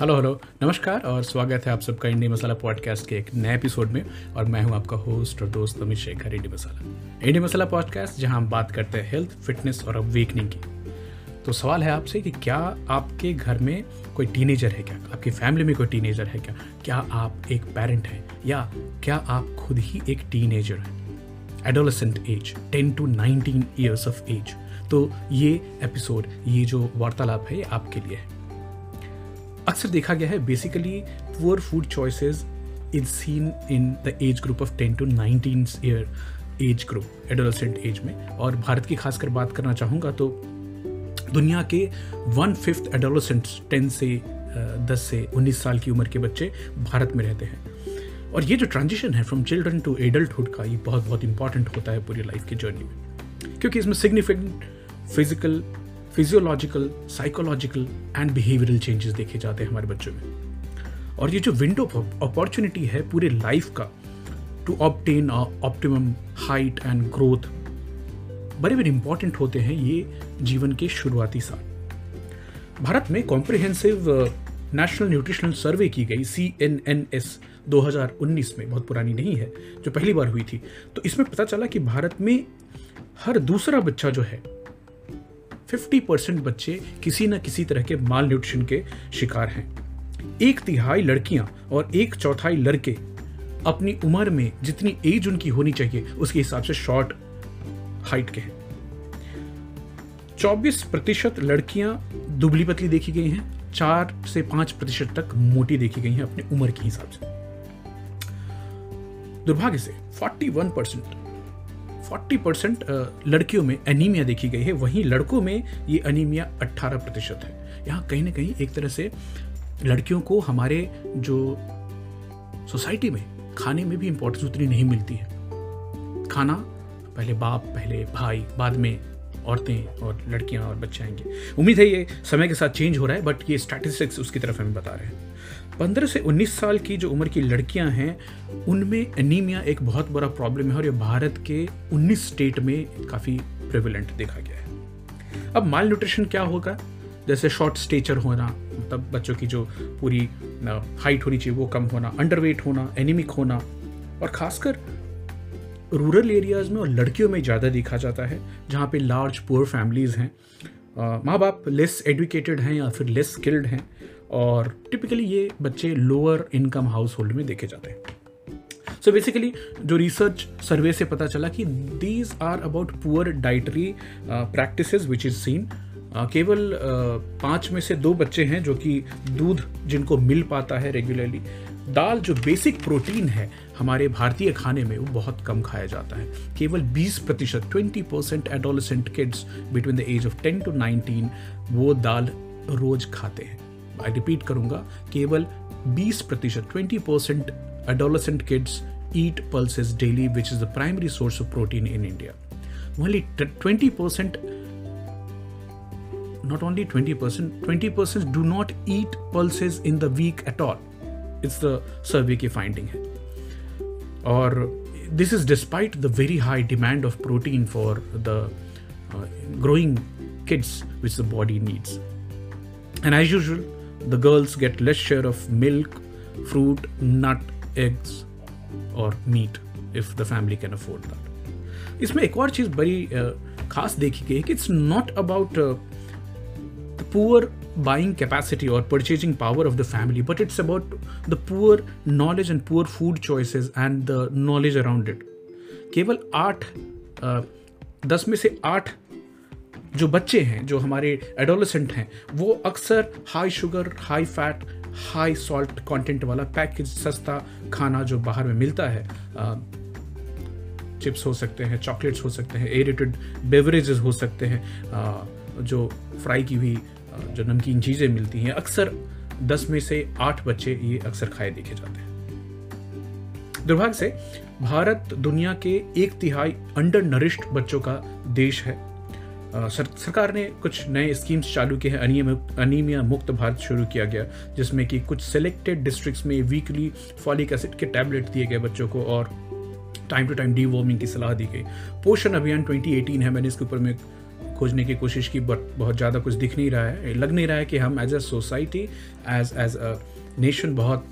Hello hello नमस्कार और स्वागत है आप सबका इंडिया मसाला पॉडकास्ट के एक नए एपिसोड में और मैं हूँ आपका होस्ट और दोस्त Amit Shekhar India Masala. India Masala podcast जहाँ हम बात करते हैं हेल्थ फिटनेस और अवेकनिंग की। तो सवाल है आपसे कि क्या आपके घर में कोई टीनेजर है क्या? आपकी फैमिली में कोई टीनेजर है क्या? क्या आप एक पेरेंट हैं? या क्या आप खुद ही एक टीनेजर हैं? Adolescent age ten to 19 years of age तो ये एपिसोड ये जो वार्तालाप है, ये आपके लिए है। अक्सर देखा गया है basically poor food choices is seen in the age group of ten to nineteen year age group adolescent age में। और भारत की खासकर बात करना चाहूँगा तो दुनिया के वन फिफ्थ एडोलसेंट्स टेन से दस से उन्नीस साल की उम्र के बच्चे भारत में रहते हैं। और ये जो ट्रांजिशन है फ्रॉम चिल्ड्रन टू एडल्टहुड का, ये बहुत बहुत इंपॉर्टेंट होता है पूरी लाइफ की जर्नी में। क्योंकि इसमें significant physical physiological psychological and behavioural changes देखे जाते हैं हमारे बच्चों में। और ये जो विंडो अपॉर्चुनिटी है पूरे लाइफ का to obtain optimum height and growth बड़े बड़े इंपॉर्टेंट होते हैं ये जीवन के शुरुआती साल। भारत में कॉम्प्रिहेंसिव नेशनल न्यूट्रिशनल सर्वे की गई सी एन एन एस 2019 में, बहुत पुरानी नहीं है, जो पहली बार हुई थी। तो इसमें पता चला कि भारत में हर दूसरा बच्चा जो है 50 परसेंट बच्चे किसी न किसी तरह के माल न्यूट्रिशन के शिकार हैं। एक तिहाई लड़कियाँ और एक चौथाई लड़के अपनी उम्र में जितनी एज उनकी होनी चाहिए, उसके हिसाब से शॉर्ट हाइट के हैं। 24 प्रतिशत लड़कियाँ दुबली पतली देखी गई हैं, चार से पाँच प्रतिशत तक मोटी देखी गई हैं अपनी उम्र के हिसाब से। दुर्भाग्य से 41 परसेंट फोर्टी परसेंट लड़कियों में एनीमिया देखी गई है। वहीं लड़कों में ये अनीमिया अट्ठारह प्रतिशत है। यहाँ कहीं ना कहीं एक तरह से लड़कियों को हमारे जो सोसाइटी में खाने में भी इम्पोर्टेंस उतनी नहीं मिलती है। खाना, पहले बाप, पहले भाई, बाद में औरतें और लड़कियाँ और बच्चे आएँगे। उम्मीद है ये समय के साथ चेंज हो रहा है बट ये स्टैटिस्टिक्स उसकी तरफ़ हमें बता रहे हैं। पंद्रह से उन्नीस साल की जो उम्र की लड़कियाँ हैं, उनमें एनीमिया एक बहुत बड़ा प्रॉब्लम है और ये भारत के 19 स्टेट में काफ़ी प्रिविलेंट देखा गया है। अब माल न्यूट्रिशन क्या होगा? जैसे शॉर्ट स्टेचर होना मतलब बच्चों की जो पूरी हाइट होनी चाहिए, वो कम होना अंडरवेट होना एनीमिक होना, और खासकर रूरल एरियाज़ में और लड़कियों में ज़्यादा देखा जाता है, जहाँ पे लार्ज पुअर फैमिलीज़ हैं। माँ बाप लेस एडुकेटेड हैं या फिर लेस स्किल्ड हैं और टिपिकली ये बच्चे लोअर इनकम हाउस होल्ड में देखे जाते हैं। सो so बेसिकली जो रिसर्च सर्वे से पता चला कि these are about poor dietary practice which is seen केवल uh, पाँच में से दो बच्चे हैं जो कि दूध जिनको मिल पाता है रेगुलरली दाल जो बेसिक प्रोटीन है हमारे भारतीय खाने में वो बहुत कम खाया जाता है। केवल 20 प्रतिशत twenty percent adolescent kids between the age of 10 to 19 वो दाल रोज खाते हैं। आई रिपीट करूंगा केवल 20 प्रतिशत twenty percent adolescent kids eat pulses daily which is the primary source of protein in India only twenty percent not only 20%, 20% do not eat pulses in the week at all. It's the survey की finding है और this is despite the very high demand of protein for the uh, growing kids which the body needs. And as usual, the girls get less share of milk, fruit, nut, eggs or meat if the family can afford that. इसमें एक और चीज़ बड़ी खास देखी गई है कि it's not about poor buying capacity or purchasing power of the family, but it's about the poor knowledge and poor food choices and the knowledge around it. केवल आठ दस में से आठ जो बच्चे हैं, जो हमारे एडोलसेंट हैं, वो अक्सर high sugar high fat high salt content वाला पैकेज सस्ता खाना जो बाहर में मिलता है चिप्स हो सकते हैं चॉकलेट्स हो सकते हैं एरेटेड बेवरेजेस हो सकते हैं जो फ्राई की हुई जो नमकीन चीज़ें मिलती हैं, अक्सर दस में से आठ बच्चे ये अक्सर खाए देखे जाते हैं। दुर्भाग्य से भारत दुनिया के एक तिहाई अंडर नरिश्ड बच्चों का देश है। सर, सरकार ने कुछ नए स्कीम्स चालू किए हैं। अनीमिया मुक्त भारत शुरू किया गया जिसमें कि कुछ सिलेक्टेड डिस्ट्रिक्ट्स में वीकली फॉलिक एसिड के टैबलेट दिए गए बच्चों को और टाइम टू टाइम डी की सलाह दी गई। पोषण अभियान 2018 है। मैंने इसके ऊपर में खोजने की कोशिश की बट बहुत ज़्यादा कुछ दिख नहीं रहा है। लग नहीं रहा है कि हम as a society as as a nation बहुत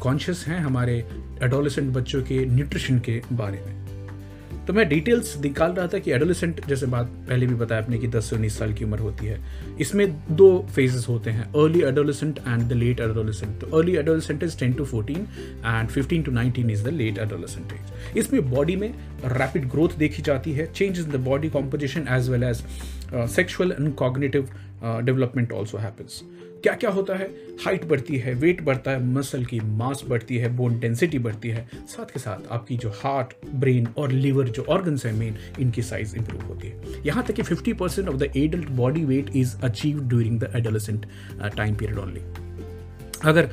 कॉन्शियस हैं हमारे एडोलिसेंट बच्चों के न्यूट्रिशन के बारे में। तो मैं डिटेल्स निकाल रहा था कि एडोलिसेंट जैसे बात पहले भी बताया आपने कि 10 से उन्नीस साल की उम्र होती है, इसमें दो फेजेस होते हैं early adolescent and the late adolescent तो early adolescent is 10 to 14 and 15 to 19 is the late adolescent age इसमें बॉडी में रैपिड ग्रोथ देखी जाती है changes in the body composition as well as sexual and cognitive development also happens क्या क्या होता है? हाइट बढ़ती है वेट बढ़ता है मसल की मास बढ़ती है बोन डेंसिटी बढ़ती है। साथ के साथ आपकी जो हार्ट ब्रेन और लीवर जो ऑर्गन्स है मेन इनकी साइज़ इंप्रूव होती है। यहाँ तक कि 50 percent of the adult body weight is achieve during the adolescent time period only अगर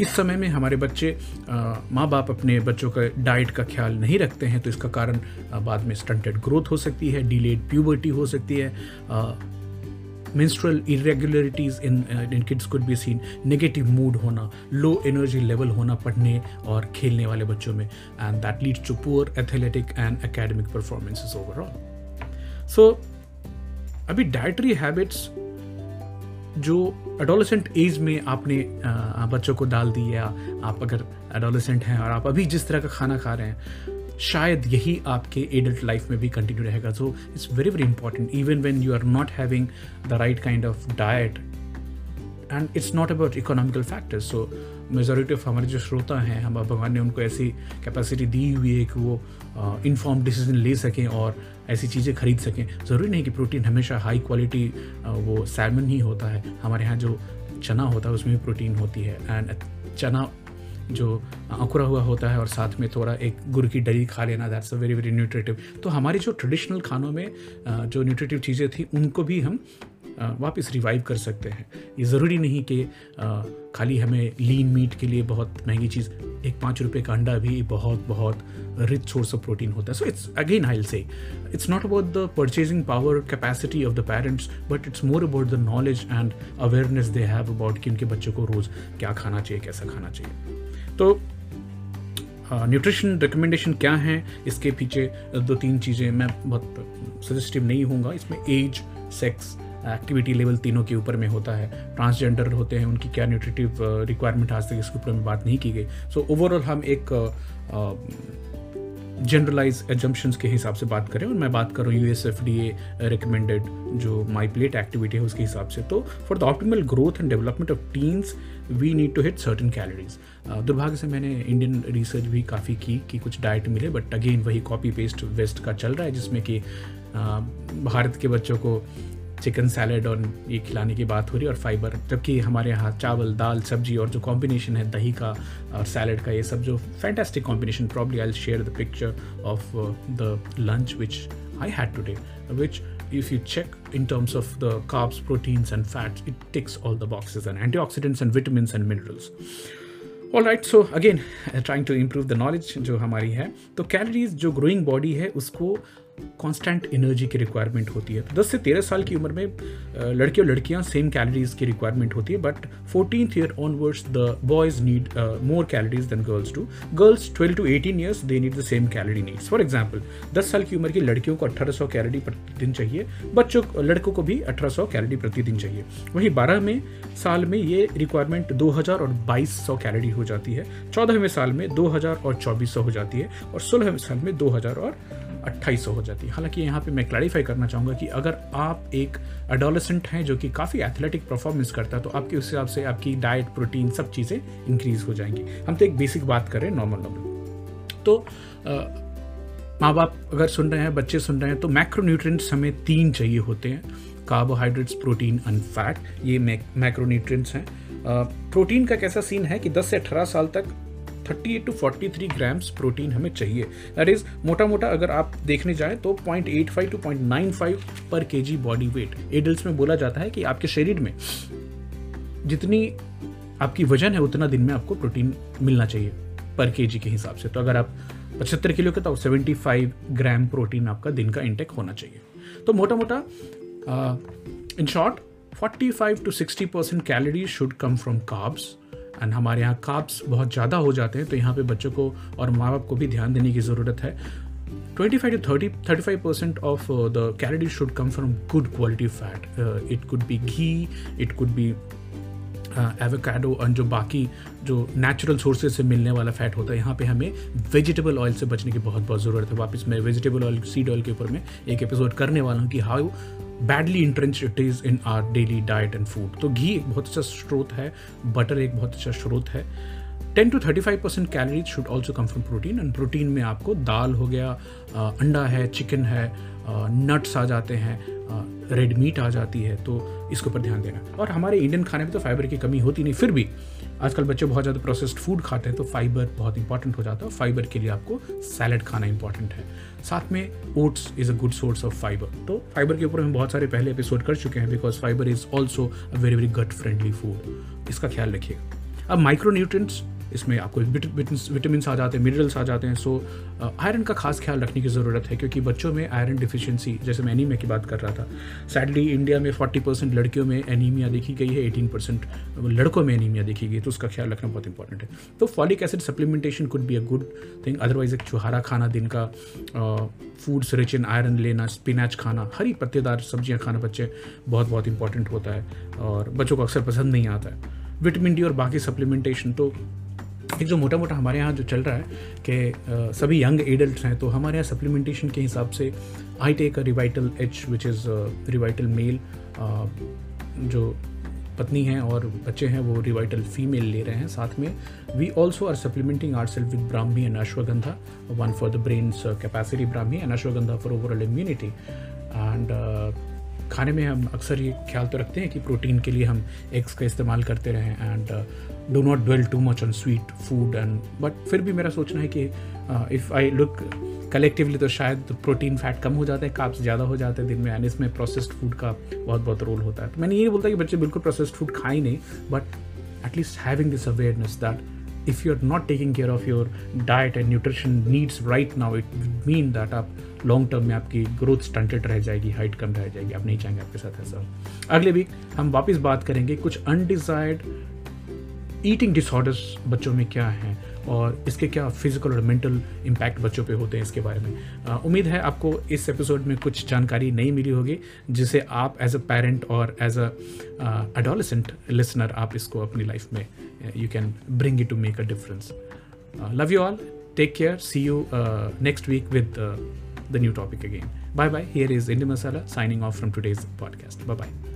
इस समय में हमारे बच्चे माँ बाप अपने बच्चों का डाइट का ख्याल नहीं रखते हैं तो इसका कारण बाद में स्टंटेड ग्रोथ हो सकती है डिलेड प्यूबर्टी हो सकती है menstrual irregularities in uh, in kids could be seen negative mood होना low energy level होना पढ़ने और खेलने वाले बच्चों में and that leads to poor athletic and academic performances overall so अभी डाइटरी हैबिट्स जो एडोलेसेंट एज में आपने बच्चों को डाल दी या आप अगर एडोलेसेंट हैं और आप अभी जिस तरह का खाना खा रहे हैं शायद यही आपके एडल्ट लाइफ में भी कंटिन्यू रहेगा. So it's very very important even when you are not having the right kind of diet and it's not about economical factors so majority of हमारे जो श्रोता हैं, हम भगवान ने उनको ऐसी कैपेसिटी दी हुई है कि वो इन्फॉर्म डिसीज़न ले सकें और ऐसी चीज़ें खरीद सकें. ज़रूरी नहीं कि प्रोटीन हमेशा हाई क्वालिटी वो सैलमन ही होता है. हमारे यहाँ जो चना होता है, उसमें भी प्रोटीन होती है. एंड चना जो अंकुरा हुआ होता है और साथ में थोड़ा एक गुड़ की डली खा लेना that's a very very nutritive तो हमारे जो ट्रेडिशनल खानों में जो न्यूट्रेटिव चीज़ें थी, उनको भी हम वापस रिवाइव कर सकते हैं। ये ज़रूरी नहीं कि खाली हमें लीन मीट के लिए बहुत महँगी चीज़, एक पाँच रुपये का अंडा भी बहुत बहुत रिच सोर्स ऑफ़ प्रोटीन होता है। सो it's again I say it's not about the purchasing power capacity of the parents but it's more about the knowledge and awareness they have about कि उनके बच्चों को रोज़ क्या खाना चाहिए, कैसा खाना चाहिए। तो न्यूट्रिशन रिकमेंडेशन क्या है? इसके पीछे दो तीन चीज़ें मैं बहुत सजेस्टिव नहीं हूँ इसमें एज सेक्स एक्टिविटी लेवल तीनों के ऊपर में होता है। ट्रांसजेंडर होते हैं, उनकी क्या न्यूट्रिटिव रिक्वायरमेंट आज तक इसके ऊपर में बात नहीं की गई। सो ओवरऑल हम एक जनरलाइज एजम्पन्स के हिसाब से बात करें, और मैं बात करूँ U S F D A recommended जो माई प्लेट एक्टिविटी है उसके हिसाब से तो for the optimal growth and development of teens we need to hit certain calories दुर्भाग्य से मैंने इंडियन रिसर्च भी काफ़ी की कि कुछ डाइट मिले बट अगेन वही कॉपी पेस्ट वेस्ट का चल रहा है, जिसमें कि भारत के बच्चों को चिकन सैलड और ये खिलाने की बात हो रही है और फाइबर जबकि हमारे यहाँ चावल, दाल, सब्ज़ी और जो कॉम्बिनेशन है, दही का और सैलड का, ये सब जो fantastic combination probably I share the picture of the lunch which I had today which if you check in terms of the carbs, proteins and fats, it ticks all the boxes and antioxidants and vitamins and minerals. All right so again trying to improve the knowledge जो हमारी है तो calories जो growing body है, उसको constant energy की requirement होती है। तो 10 से 13 साल की उम्र में लड़के और लड़कियाँ सेम कैलोरीज की रिक्वायरमेंट होती है but fourteen year onwards the boys need more calories than girls to girls 12 to 18 years they need the same calorie needs for example 10 साल की उम्र की लड़कियों को 1800 कैलोरी प्रतिदिन चाहिए, बच्चों लड़कों को भी 1800 कैलोरी प्रतिदिन चाहिए। वहीं बारह में साल में ये रिक्वायरमेंट 2000 और 2200 कैलोरी हो जाती है, चौदहवें साल में 2000 और 2400 हो जाती है, और सोलहवें साल में 2000 और अट्ठाईस हो जाती है। हालाँकि यहाँ पे मैं क्लैरिफाई करना चाहूँगा कि अगर आप एक अडोलेसेंट हैं जो कि काफ़ी एथलेटिक परफॉर्मेंस करता है तो आपके उस हिसाब से आपकी डाइट प्रोटीन सब चीज़ें इंक्रीज हो जाएँगी। हम तो एक बेसिक बात करें नॉर्मल नॉर्मल तो माँ बाप अगर सुन रहे हैं, बच्चे सुन रहे हैं तो मैक्रोन्यूट्रिएंट्स हमें तीन चाहिए होते हैं। कार्बोहाइड्रेट्स प्रोटीन एंड फैट ये मैक्रोन्यूट्रिएंट्स हैं। प्रोटीन का कैसा सीन है कि 10 से 18 साल तक 38 टू 43 ग्राम्स प्रोटीन हमें चाहिए। दैट इज़ मोटा मोटा अगर आप देखने जाएँ तो 0.85 टू 0.95 पर केजी बॉडी वेट एडल्ट में बोला जाता है कि आपके शरीर में जितनी आपकी वज़न है, उतना दिन में आपको प्रोटीन मिलना चाहिए पर के जी के हिसाब से। तो अगर आप पचहत्तर किलो के तो सेवेंटी फाइव ग्राम प्रोटीन आपका दिन का इंटेक होना चाहिए। तो मोटा मोटा in short forty five to sixty percent calories should come from carbs and हमारे यहाँ काप्स बहुत ज़्यादा हो जाते हैं तो यहाँ पे बच्चों को और माँ बाप को भी ध्यान देने की ज़रूरत है। 25 to 30 35 percent of uh, the calories should come from good quality fat. Uh, it could be ghee it could be avocado और जो बाकी जो नेचुरल सोर्सेज से मिलने वाला फैट होता है यहाँ पे हमें वेजिटेबल ऑयल से बचने की बहुत बहुत ज़रूरत है। वापस मैं वेजिटेबल ऑयल सीड ऑयल के ऊपर मैं एक एपिसोड करने वाला हूँ कि how badly entrench it is in our daily diet and food तो घी एक बहुत अच्छा स्रोत है बटर एक बहुत अच्छा स्रोत है। Ten to thirty five percent calories should also come from protein and protein में आपको दाल हो गया अंडा है चिकन है नट्स आ जाते हैं। रेड मीट आ जाती है तो इसके ऊपर ध्यान देना। और हमारे इंडियन खाने में तो फाइबर की कमी होती नहीं, फिर भी आजकल बच्चे बहुत ज़्यादा प्रोसेस्ड फ़ूड खाते हैं तो फाइबर बहुत इंपॉर्टेंट हो जाता है फाइबर के लिए आपको सैलड खाना इंपॉर्टेंट है। साथ में oats is a good source of fibre तो फाइबर के ऊपर हम बहुत सारे पहले एपिसोड कर चुके हैं because fibre is also a very very gut friendly food इसका ख्याल रखिएगा। अब माइक्रो न्यूट्रिएंट्स इसमें आपको विटामिन आ जाते हैं मिनरल्स आ जाते हैं। सो आयरन का खास ख्याल रखने की ज़रूरत है, क्योंकि बच्चों में आयरन डिफिशियंसी जैसे मैं एनीमिया की बात कर रहा था सैडली इंडिया में 40 परसेंट लड़कियों में एनीमिया देखी गई है 18 परसेंट लड़कों में एनीमिया देखी गई तो उसका ख्याल रखना बहुत इंपॉर्टेंट है। तो folic acid supplementation could be a good thing otherwise एक चुहारा खाना, दिन का फूड्स रिच इन आयरन लेना स्पिनैच खाना, हरी पत्तेदार सब्ज़ियाँ खाना बच्चे बहुत बहुत इंपॉर्टेंट होता है, और बच्चों को अक्सर पसंद नहीं आता है। विटामिन डी और बाकी सप्लीमेंटेशन तो एक जो मोटा मोटा हमारे यहाँ जो चल रहा है कि सभी यंग एडल्ट हैं तो हमारे यहाँ सप्लीमेंटेशन के हिसाब से I take a Revital H which is Revital male जो पत्नी हैं और बच्चे हैं, वो रिवाइटल फीमेल ले रहे हैं साथ में। We also are supplementing our self with brahmi and ashwagandha one for the brain's capacity brahmi and ashwagandha for overall immunity and खाने में हम अक्सर ये ख्याल तो रखते हैं कि प्रोटीन के लिए हम एग्स का इस्तेमाल करते रहें and do not dwell too much on sweet food and but फिर भी मेरा सोचना है कि इफ़ आई लुक कलेक्टिवली तो शायद प्रोटीन फैट कम हो जाते हैं काप्स ज़्यादा हो जाते हैं दिन में एंड इसमें प्रोसेस्ड फ़ूड का बहुत बहुत रोल होता है। तो मैंने ये बोलता कि बच्चे बिल्कुल प्रोसेस्ड फ़ूड खाए नहीं but at least having this awareness that if you're not taking care of your diet and nutrition needs right now, it mean that आप लॉन्ग टर्म में आपकी ग्रोथ स्टंटेड रह जाएगी हाइट कम रह जाएगी। आप नहीं चाहेंगे आपके साथ ऐसा। अगले वीक हम वापस बात करेंगे कुछ अनडिजायर्ड ईटिंग डिसऑर्डर्स बच्चों में क्या हैं। और इसके क्या फ़िज़िकल और मेंटल इम्पैक्ट बच्चों पे होते हैं इसके बारे में। उम्मीद है आपको इस एपिसोड में कुछ जानकारी नहीं मिली होगी, जिसे आप एज अ पेरेंट और एज अ अडोलसेंट लिसनर आप इसको अपनी लाइफ में you can bring it to make a difference love you all take care see you next week with the new topic again bye bye here is India Masala signing off from today's podcast. Bye bye.